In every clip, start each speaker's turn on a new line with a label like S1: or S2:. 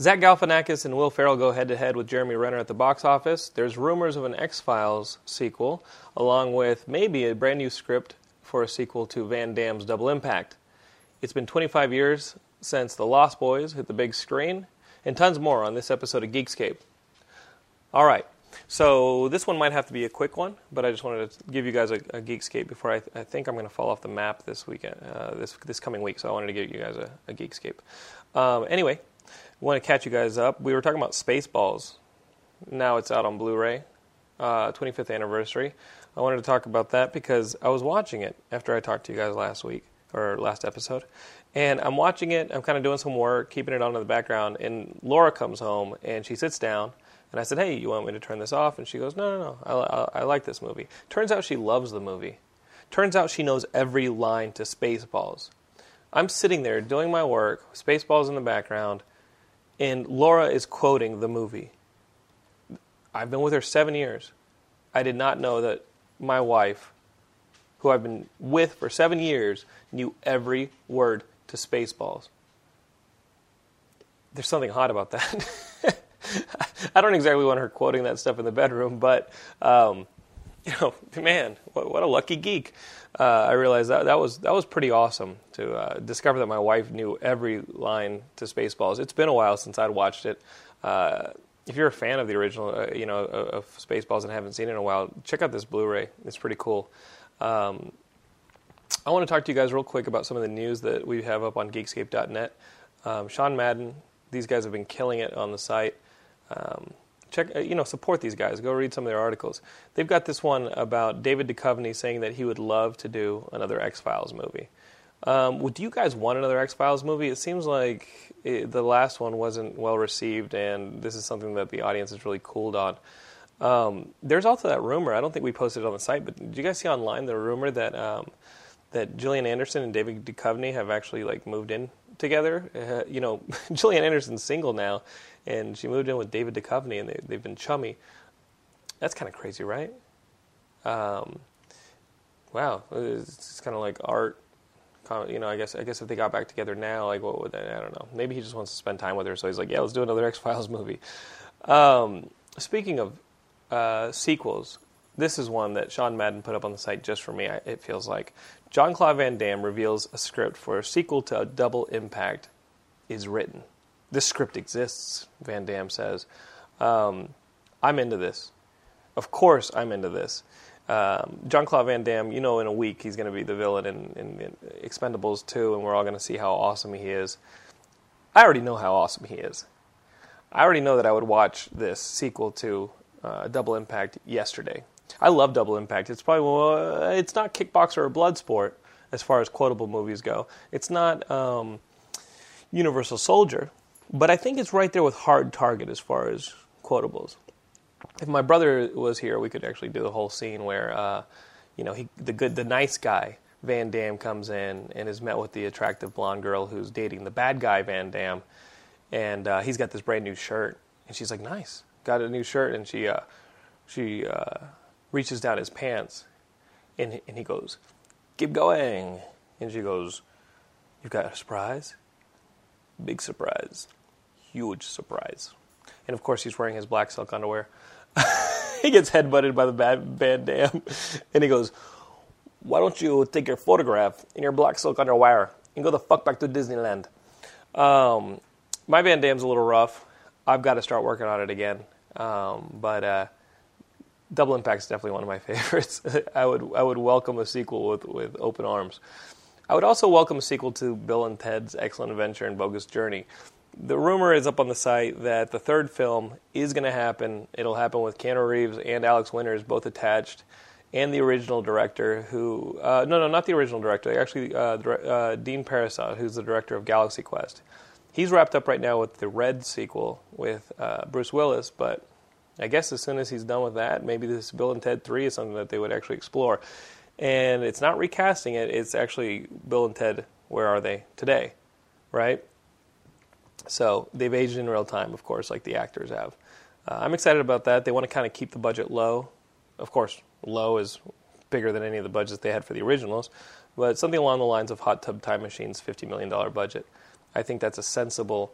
S1: Zach Galifianakis and Will Ferrell go head to head with Jeremy Renner at the box office. There's rumors of an X Files sequel, along with maybe a brand new script for a sequel to Van Damme's Double Impact. It's been 25 years since The Lost Boys hit the big screen, and tons more on this episode of Geekscape. All right, so this one might have to be a quick one, but I just wanted to give you guys a, a Geekscape before I, I think I'm going to fall off the map this weekend, uh, this this coming week. So I wanted to give you guys a, a Geekscape. Um, anyway, want to catch you guys up. We were talking about Spaceballs. Now it's out on Blu-ray, uh, 25th anniversary. I wanted to talk about that because I was watching it after I talked to you guys last week or last episode, and I'm watching it. I'm kind of doing some work, keeping it on in the background, and Laura comes home and she sits down. And I said, "Hey, you want me to turn this off?" And she goes, "No, no, no. I, I, I like this movie." Turns out she loves the movie. Turns out she knows every line to Spaceballs. I'm sitting there doing my work, Spaceballs in the background, and Laura is quoting the movie. I've been with her seven years. I did not know that my wife, who I've been with for seven years, knew every word to Spaceballs. There's something hot about that. I don't exactly want her quoting that stuff in the bedroom, but um, you know, man, what, what a lucky geek. Uh, I realized that that was that was pretty awesome to uh, discover that my wife knew every line to Spaceballs. It's been a while since I'd watched it. Uh, if you're a fan of the original, uh, you know, of Spaceballs and haven't seen it in a while, check out this Blu-ray. It's pretty cool. Um, I want to talk to you guys real quick about some of the news that we have up on Geekscape.net. Um, Sean Madden, these guys have been killing it on the site. Um, check, uh, you know, support these guys. Go read some of their articles. They've got this one about David Duchovny saying that he would love to do another X Files movie. Um, would you guys want another X Files movie? It seems like it, the last one wasn't well received, and this is something that the audience is really cooled on. Um, there's also that rumor. I don't think we posted it on the site, but did you guys see online the rumor that um, that Gillian Anderson and David Duchovny have actually like moved in together? Uh, you know, Gillian Anderson's single now, and she moved in with David Duchovny, and they, they've been chummy. That's kind of crazy, right? Um, wow, it's kind of like art. You know, I guess I guess if they got back together now, like what would they? I don't know. Maybe he just wants to spend time with her, so he's like, yeah, let's do another X Files movie. Um, speaking of uh, sequels, this is one that Sean Madden put up on the site just for me. It feels like Jean Claude Van Damme reveals a script for a sequel to a Double Impact is written this script exists, Van Damme says. Um, I'm into this. Of course, I'm into this. Um, Jean Claude Van Damme, you know, in a week he's going to be the villain in, in, in Expendables 2, and we're all going to see how awesome he is. I already know how awesome he is. I already know that I would watch this sequel to uh, Double Impact yesterday. I love Double Impact. It's probably well, it's not Kickboxer or Bloodsport as far as quotable movies go. It's not um, Universal Soldier, but I think it's right there with Hard Target as far as quotables. If my brother was here, we could actually do the whole scene where, uh, you know, he, the good, the nice guy Van Damme comes in and is met with the attractive blonde girl who's dating the bad guy Van Damme, and uh, he's got this brand new shirt, and she's like, "Nice, got a new shirt," and she uh, she uh, reaches down his pants, and and he goes, "Keep going," and she goes, "You've got a surprise." Big surprise. Huge surprise. And of course, he's wearing his black silk underwear. he gets headbutted by the bad Van Damme. And he goes, Why don't you take your photograph in your black silk underwear and go the fuck back to Disneyland? Um, my Van Damme's a little rough. I've got to start working on it again. Um, but uh, Double Impact is definitely one of my favorites. I would I would welcome a sequel with, with open arms. I would also welcome a sequel to Bill and Ted's Excellent Adventure and Bogus Journey. The rumor is up on the site that the third film is going to happen. It'll happen with Keanu Reeves and Alex Winters both attached, and the original director, who uh, no, no, not the original director. Actually, uh, uh, Dean Parisot, who's the director of Galaxy Quest. He's wrapped up right now with the Red sequel with uh, Bruce Willis, but I guess as soon as he's done with that, maybe this Bill and Ted Three is something that they would actually explore and it's not recasting it. It's actually Bill and Ted. Where are they today? Right. So they've aged in real time, of course, like the actors have. Uh, I'm excited about that. They want to kind of keep the budget low. Of course, low is bigger than any of the budgets they had for the originals, but something along the lines of Hot Tub Time Machine's $50 million budget. I think that's a sensible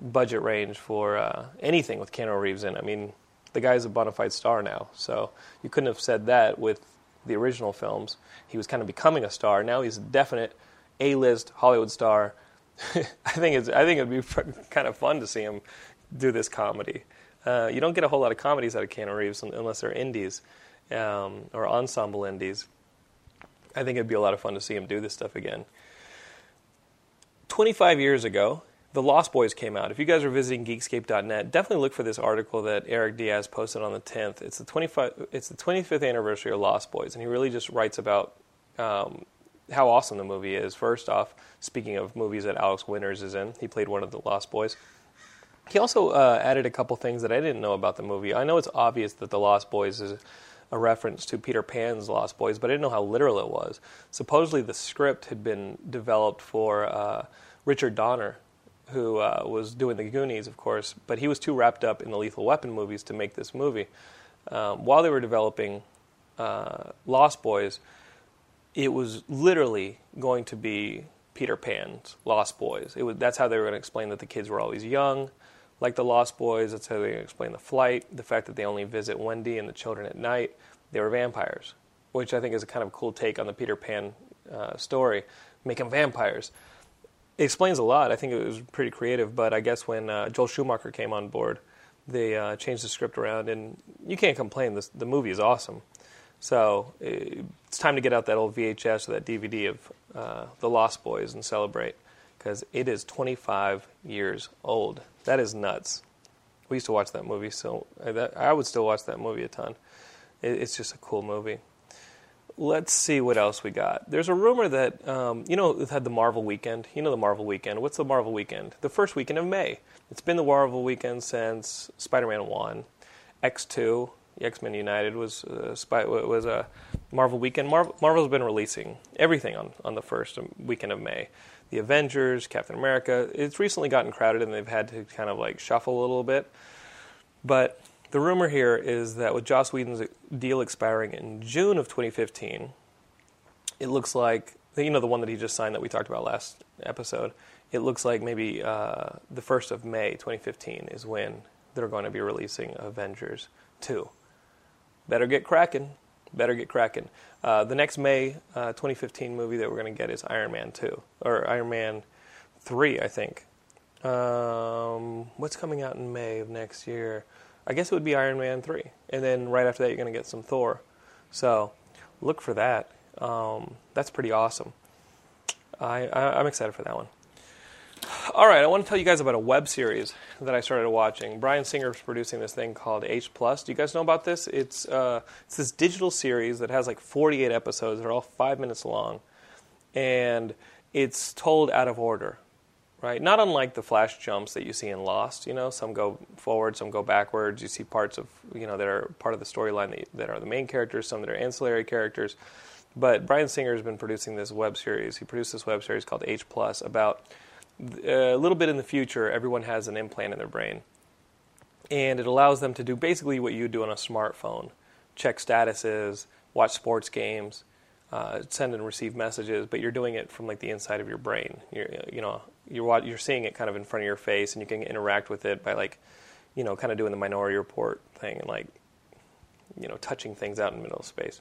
S1: budget range for uh, anything with Keanu Reeves in. I mean, the guy's a bona fide star now, so you couldn't have said that with the original films. He was kind of becoming a star. Now he's a definite A-list Hollywood star. I think it's I think it'd be kind of fun to see him do this comedy. Uh, you don't get a whole lot of comedies out of Keanu Reeves unless they're indies um, or ensemble indies. I think it'd be a lot of fun to see him do this stuff again. 25 years ago, The Lost Boys came out. If you guys are visiting Geekscape.net, definitely look for this article that Eric Diaz posted on the 10th. It's the 25. It's the 25th anniversary of Lost Boys, and he really just writes about um, how awesome the movie is. First off, speaking of movies that Alex Winters is in, he played one of the Lost Boys. He also uh, added a couple things that I didn't know about the movie. I know it's obvious that The Lost Boys is a reference to Peter Pan's Lost Boys, but I didn't know how literal it was. Supposedly, the script had been developed for uh, Richard Donner, who uh, was doing the Goonies, of course, but he was too wrapped up in the Lethal Weapon movies to make this movie. Um, while they were developing uh, Lost Boys, it was literally going to be Peter Pan's Lost Boys. Was, that's how they were going to explain that the kids were always young, like the Lost Boys. That's how they explain the flight, the fact that they only visit Wendy and the children at night. They were vampires, which I think is a kind of cool take on the Peter Pan uh, story. Make them vampires. It explains a lot. I think it was pretty creative, but I guess when uh, Joel Schumacher came on board, they uh, changed the script around, and you can't complain. The movie is awesome. So uh, it's time to get out that old VHS or that DVD of uh, The Lost Boys and celebrate because it is 25 years old. That is nuts. We used to watch that movie, so I, that, I would still watch that movie a ton. It, it's just a cool movie. Let's see what else we got. There's a rumor that um, you know it had the Marvel weekend. You know the Marvel weekend. What's the Marvel weekend? The first weekend of May. It's been the Marvel weekend since Spider-Man One, X Two, X Men United was uh, was a Marvel weekend. Marvel, Marvel's been releasing everything on on the first weekend of May the Avengers, Captain America. It's recently gotten crowded and they've had to kind of like shuffle a little bit. But the rumor here is that with Joss Whedon's deal expiring in June of 2015, it looks like you know the one that he just signed that we talked about last episode. It looks like maybe uh, the first of May 2015 is when they're going to be releasing Avengers 2. Better get cracking. Better get cracking. Uh, the next May uh, 2015 movie that we're going to get is Iron Man 2, or Iron Man 3, I think. Um, what's coming out in May of next year? I guess it would be Iron Man 3. And then right after that, you're going to get some Thor. So look for that. Um, that's pretty awesome. I, I, I'm excited for that one. All right, I want to tell you guys about a web series that I started watching. Bryan Singer is producing this thing called H Plus. Do you guys know about this? It's uh, it's this digital series that has like 48 episodes. They're all five minutes long, and it's told out of order, right? Not unlike the flash jumps that you see in Lost. You know, some go forward, some go backwards. You see parts of you know that are part of the storyline that, that are the main characters, some that are ancillary characters. But Bryan Singer has been producing this web series. He produced this web series called H Plus about uh, a little bit in the future, everyone has an implant in their brain. And it allows them to do basically what you do on a smartphone check statuses, watch sports games, uh, send and receive messages, but you're doing it from like the inside of your brain. You're, you know, you're, you're seeing it kind of in front of your face, and you can interact with it by like, you know, kind of doing the Minority Report thing and like, you know, touching things out in the middle of space.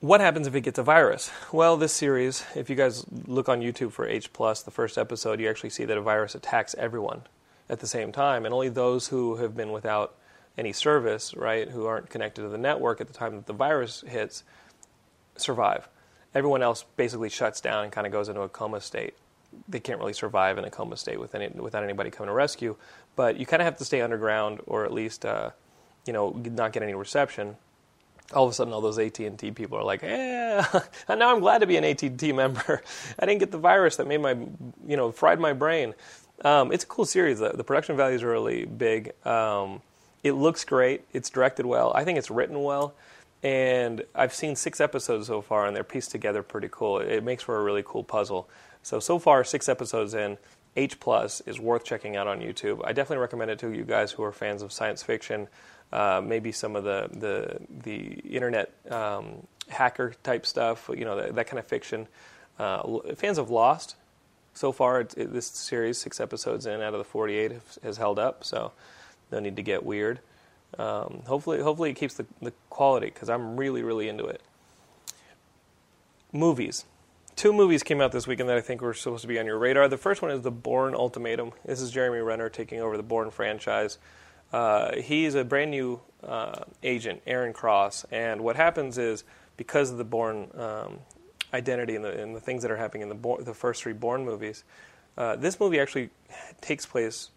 S1: What happens if it gets a virus? Well, this series, if you guys look on YouTube for H plus, the first episode, you actually see that a virus attacks everyone at the same time, and only those who have been without any service, right, who aren't connected to the network at the time that the virus hits, survive. Everyone else basically shuts down and kind of goes into a coma state. They can't really survive in a coma state with any, without anybody coming to rescue, but you kind of have to stay underground or at least, uh, you know, not get any reception all of a sudden all those AT&T people are like, "Yeah, and now I'm glad to be an AT&T member. I didn't get the virus that made my, you know, fried my brain." Um, it's a cool series. The, the, production values are really big. Um, it looks great. It's directed well. I think it's written well. And I've seen six episodes so far, and they're pieced together pretty cool. It makes for a really cool puzzle. So so far, six episodes in, H plus is worth checking out on YouTube. I definitely recommend it to you guys who are fans of science fiction uh, maybe some of the the the internet um, hacker type stuff, you know, that, that kind of fiction. Uh, fans of Lost, so far, it, this series, six episodes in out of the 48, has, has held up. So no need to get weird. Um, hopefully, hopefully it keeps the, the quality because I'm really, really into it. Movies. Two movies came out this weekend that I think were supposed to be on your radar. The first one is The Bourne Ultimatum. This is Jeremy Renner taking over the Bourne franchise. Uh, he's a brand new uh, agent, Aaron Cross, and what happens is because of the Bourne um, identity and the, and the, things that are happening in the, the first three Bourne movies, uh, this movie actually takes place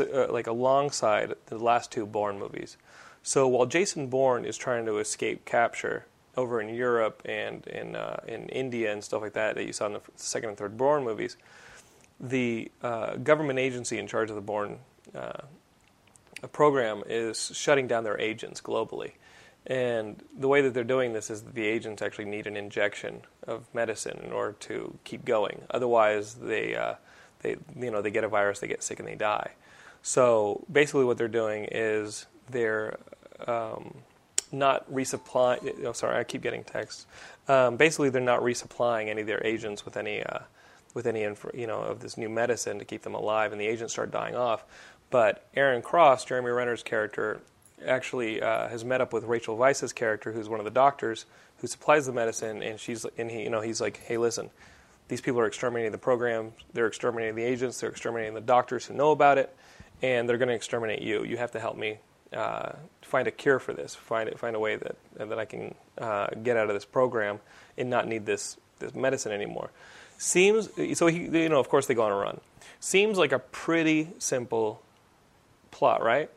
S1: uh, like alongside the last two Bourne movies. So while Jason Bourne is trying to escape capture over in Europe and in uh, in India and stuff like that that you saw in the second and third Bourne movies, the uh, government agency in charge of the Bourne uh, program is shutting down their agents globally. And the way that they're doing this is that the agents actually need an injection of medicine in order to keep going. Otherwise, they, uh, they, you know, they get a virus, they get sick, and they die. So basically, what they're doing is they're um, not resupplying. Oh, sorry, I keep getting texts. Um, basically, they're not resupplying any of their agents with any uh, with any you know of this new medicine to keep them alive, and the agents start dying off. But Aaron Cross, Jeremy Renner's character, actually uh, has met up with Rachel Weisz's character, who's one of the doctors who supplies the medicine, and she's and he, you know, he's like, hey, listen, these people are exterminating the program, they're exterminating the agents, they're exterminating the doctors who know about it and they're going to exterminate you. You have to help me uh, find a cure for this. Find it, find a way that that I can uh, get out of this program and not need this this medicine anymore. Seems so. He, you know, of course, they go on a run. Seems like a pretty simple plot, right?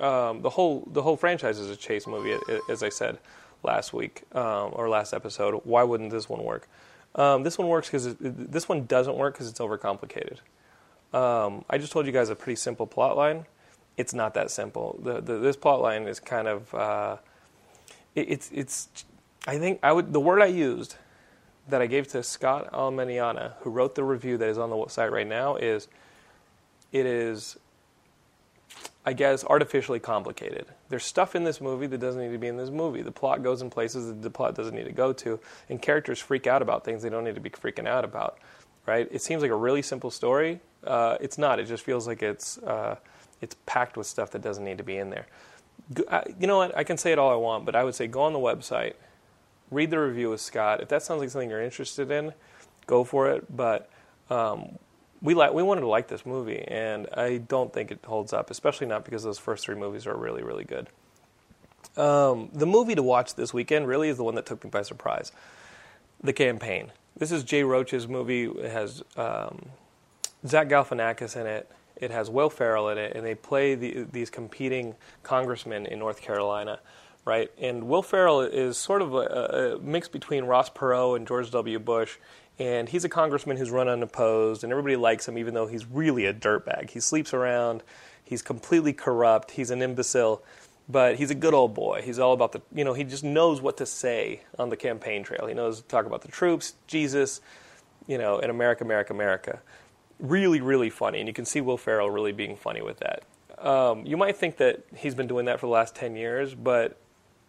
S1: Um, the whole the whole franchise is a chase movie, as I said last week um, or last episode. Why wouldn't this one work? Um, this one works because this one doesn't work because it's overcomplicated. Um, I just told you guys a pretty simple plot line. It's not that simple. The, the, this plot line is kind of uh, it, it's it's. I think I would the word I used that I gave to Scott Almeniana, who wrote the review that is on the site right now, is it is, I guess, artificially complicated. There's stuff in this movie that doesn't need to be in this movie. The plot goes in places that the plot doesn't need to go to, and characters freak out about things they don't need to be freaking out about. Right? It seems like a really simple story, uh, it's not. It just feels like it's uh, it's packed with stuff that doesn't need to be in there. You know what? I can say it all I want, but I would say go on the website, read the review with Scott. If that sounds like something you're interested in, go for it. But um, we like we wanted to like this movie, and I don't think it holds up, especially not because those first three movies are really really good. Um, the movie to watch this weekend really is the one that took me by surprise. The campaign. This is Jay Roach's movie. It has um, Zach Galifianakis in it. It has Will Ferrell in it, and they play the, these competing congressmen in North Carolina, right? And Will Ferrell is sort of a, a mix between Ross Perot and George W. Bush, and he's a congressman who's run unopposed, and everybody likes him, even though he's really a dirtbag. He sleeps around, he's completely corrupt, he's an imbecile, but he's a good old boy. He's all about the, you know, he just knows what to say on the campaign trail. He knows to talk about the troops, Jesus, you know, and America, America, America really, really funny, and you can see Will Ferrell really being funny with that. Um, you might think that he's been doing that for the last 10 years, but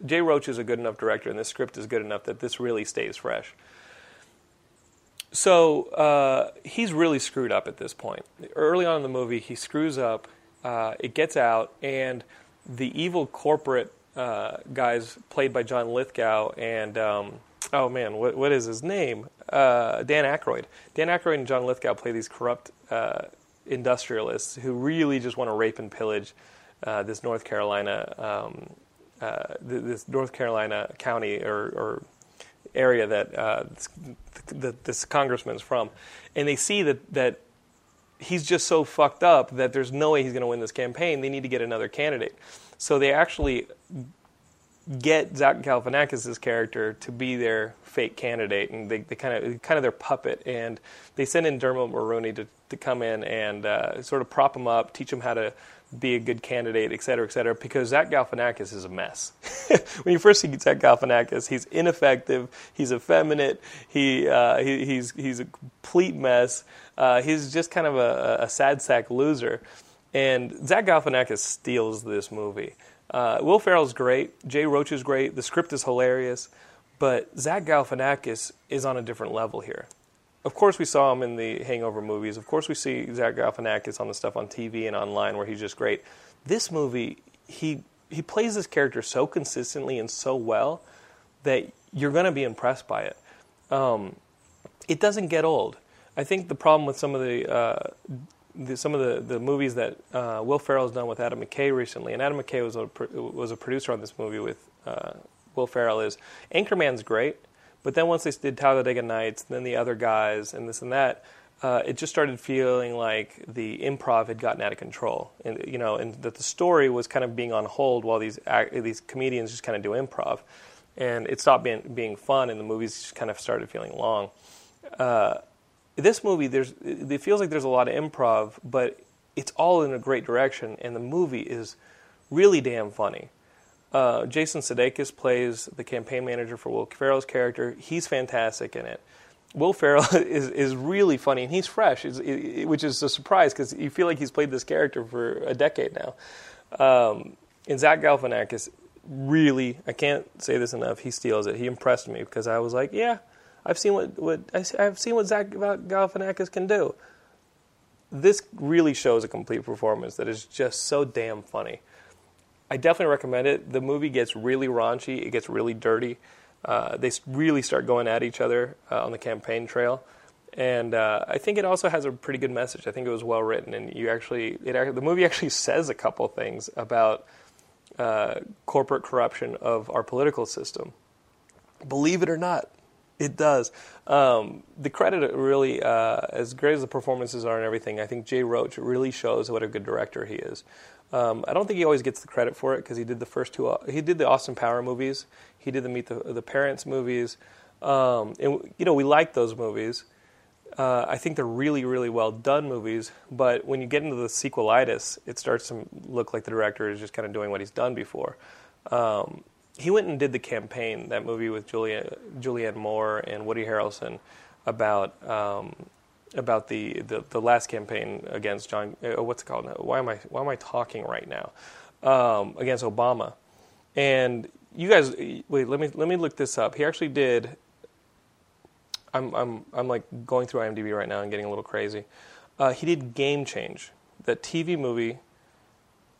S1: Jay Roach is a good enough director, and this script is good enough that this really stays fresh. So uh, he's really screwed up at this point. Early on in the movie, he screws up, uh, it gets out, and the evil corporate uh, guys, played by John Lithgow and um, oh man, what what is his name? Uh, Dan Aykroyd. Dan Aykroyd and John Lithgow play these corrupt uh, industrialists who really just want to rape and pillage uh, this North Carolina, um, this North Carolina county or, or area that uh, this, this congressman's from, and they see that that he's just so fucked up that there's no way he's going to win this campaign. They need to get another candidate. So they actually get Zach Galifianakis' character to be their fake candidate, and they, they kind of kind of their puppet, and they send in Dermot Mulroney to, to come in and uh, sort of prop him up, teach him how to be a good candidate, et cetera, et cetera, because Zach Galifianakis is a mess. when you first see Zach Galifianakis, he's ineffective, he's effeminate, he, uh, he he's he's a complete mess. Uh, he's just kind of a, a sad sack loser, and Zach Galifianakis steals this movie. Uh, Will Ferrell's great. Jay Roach is great. The script is hilarious. But Zach Galifianakis is on a different level here. of course we saw him in the Hangover movies. Of course we see Zach Galifianakis on the stuff on TV and online where he's just great. This movie, he he plays this character so consistently and so well that you're going to be impressed by it. Um, it doesn't get old. I think the problem with some of the, uh, the some of the, the movies that uh, Will Ferrell has done with Adam McKay recently, and Adam McKay was a was a producer on this movie with uh, Will Ferrell, is Anchorman's great, but then once they did Talladega Nights, then the other guys, and this and that, uh, it just started feeling like the improv had gotten out of control, and you know, and that the story was kind of being on hold while these these comedians just kind of do improv, and it stopped being being fun, and the movies just kind of started feeling long. Uh, this movie, there's it feels like there's a lot of improv, but it's all in a great direction, and the movie is really damn funny. Uh, Jason Sudeikis plays the campaign manager for Will Ferrell's character. He's fantastic in it. Will Ferrell is is really funny and he's fresh, which is a surprise because you feel like he's played this character for a decade now. Um, and Zach Galifianakis really, I can't say this enough. He steals it. He impressed me because I was like, yeah, I've seen what what I've seen what Zach Galifianakis can do. This really shows a complete performance that is just so damn funny. I definitely recommend it. The movie gets really raunchy. It gets really dirty. Uh, they really start going at each other uh, on the campaign trail, and uh, I think it also has a pretty good message. I think it was well written, and you actually, it, the movie actually says a couple things about uh, corporate corruption of our political system. Believe it or not, it does. Um, the credit really, uh, as great as the performances are and everything, I think Jay Roach really shows what a good director he is. Um, I don't think he always gets the credit for it because he did the first two. He did the Austin Power movies. He did the Meet the, the Parents movies. Um, and you know we like those movies. Uh, I think they're really, really well done movies. But when you get into the sequelitis, it starts to look like the director is just kind of doing what he's done before. Um, he went and did the campaign, that movie with Julia, Julianne Moore and Woody Harrelson, about um, about the, the, the last campaign against John. Uh, what's it called? Why am I why am I talking right now? Um, against Obama, and you guys wait. Let me let me look this up. He actually did. I'm I'm I'm like going through IMDb right now and getting a little crazy. Uh, he did Game Change, that TV movie.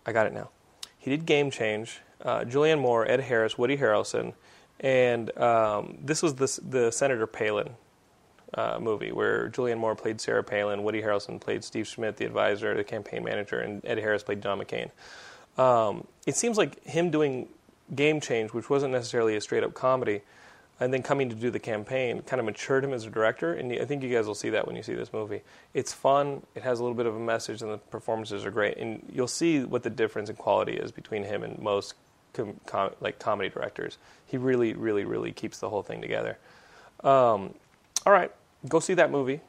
S1: I got it now. He did Game Change. Uh, Julianne Moore, Ed Harris, Woody Harrelson, and um, this was the the Senator Palin uh, movie where Julianne Moore played Sarah Palin, Woody Harrelson played Steve Schmidt, the advisor, the campaign manager, and Ed Harris played John McCain. Um, it seems like him doing Game Change, which wasn't necessarily a straight up comedy, and then coming to do the campaign kind of matured him as a director. And I think you guys will see that when you see this movie. It's fun, it has a little bit of a message, and the performances are great. And you'll see what the difference in quality is between him and most com- com- like comedy directors. He really, really, really keeps the whole thing together. Um, all right, go see that movie.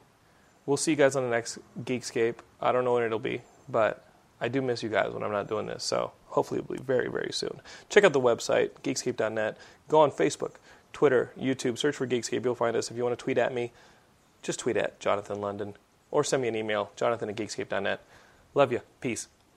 S1: We'll see you guys on the next Geekscape. I don't know when it'll be, but I do miss you guys when I'm not doing this. So hopefully it'll be very, very soon. Check out the website, geekscape.net. Go on Facebook, Twitter, YouTube. Search for Geekscape. You'll find us. If you want to tweet at me, just tweet at Jonathan London or send me an email, jonathan at geekscape.net. Love you. Peace.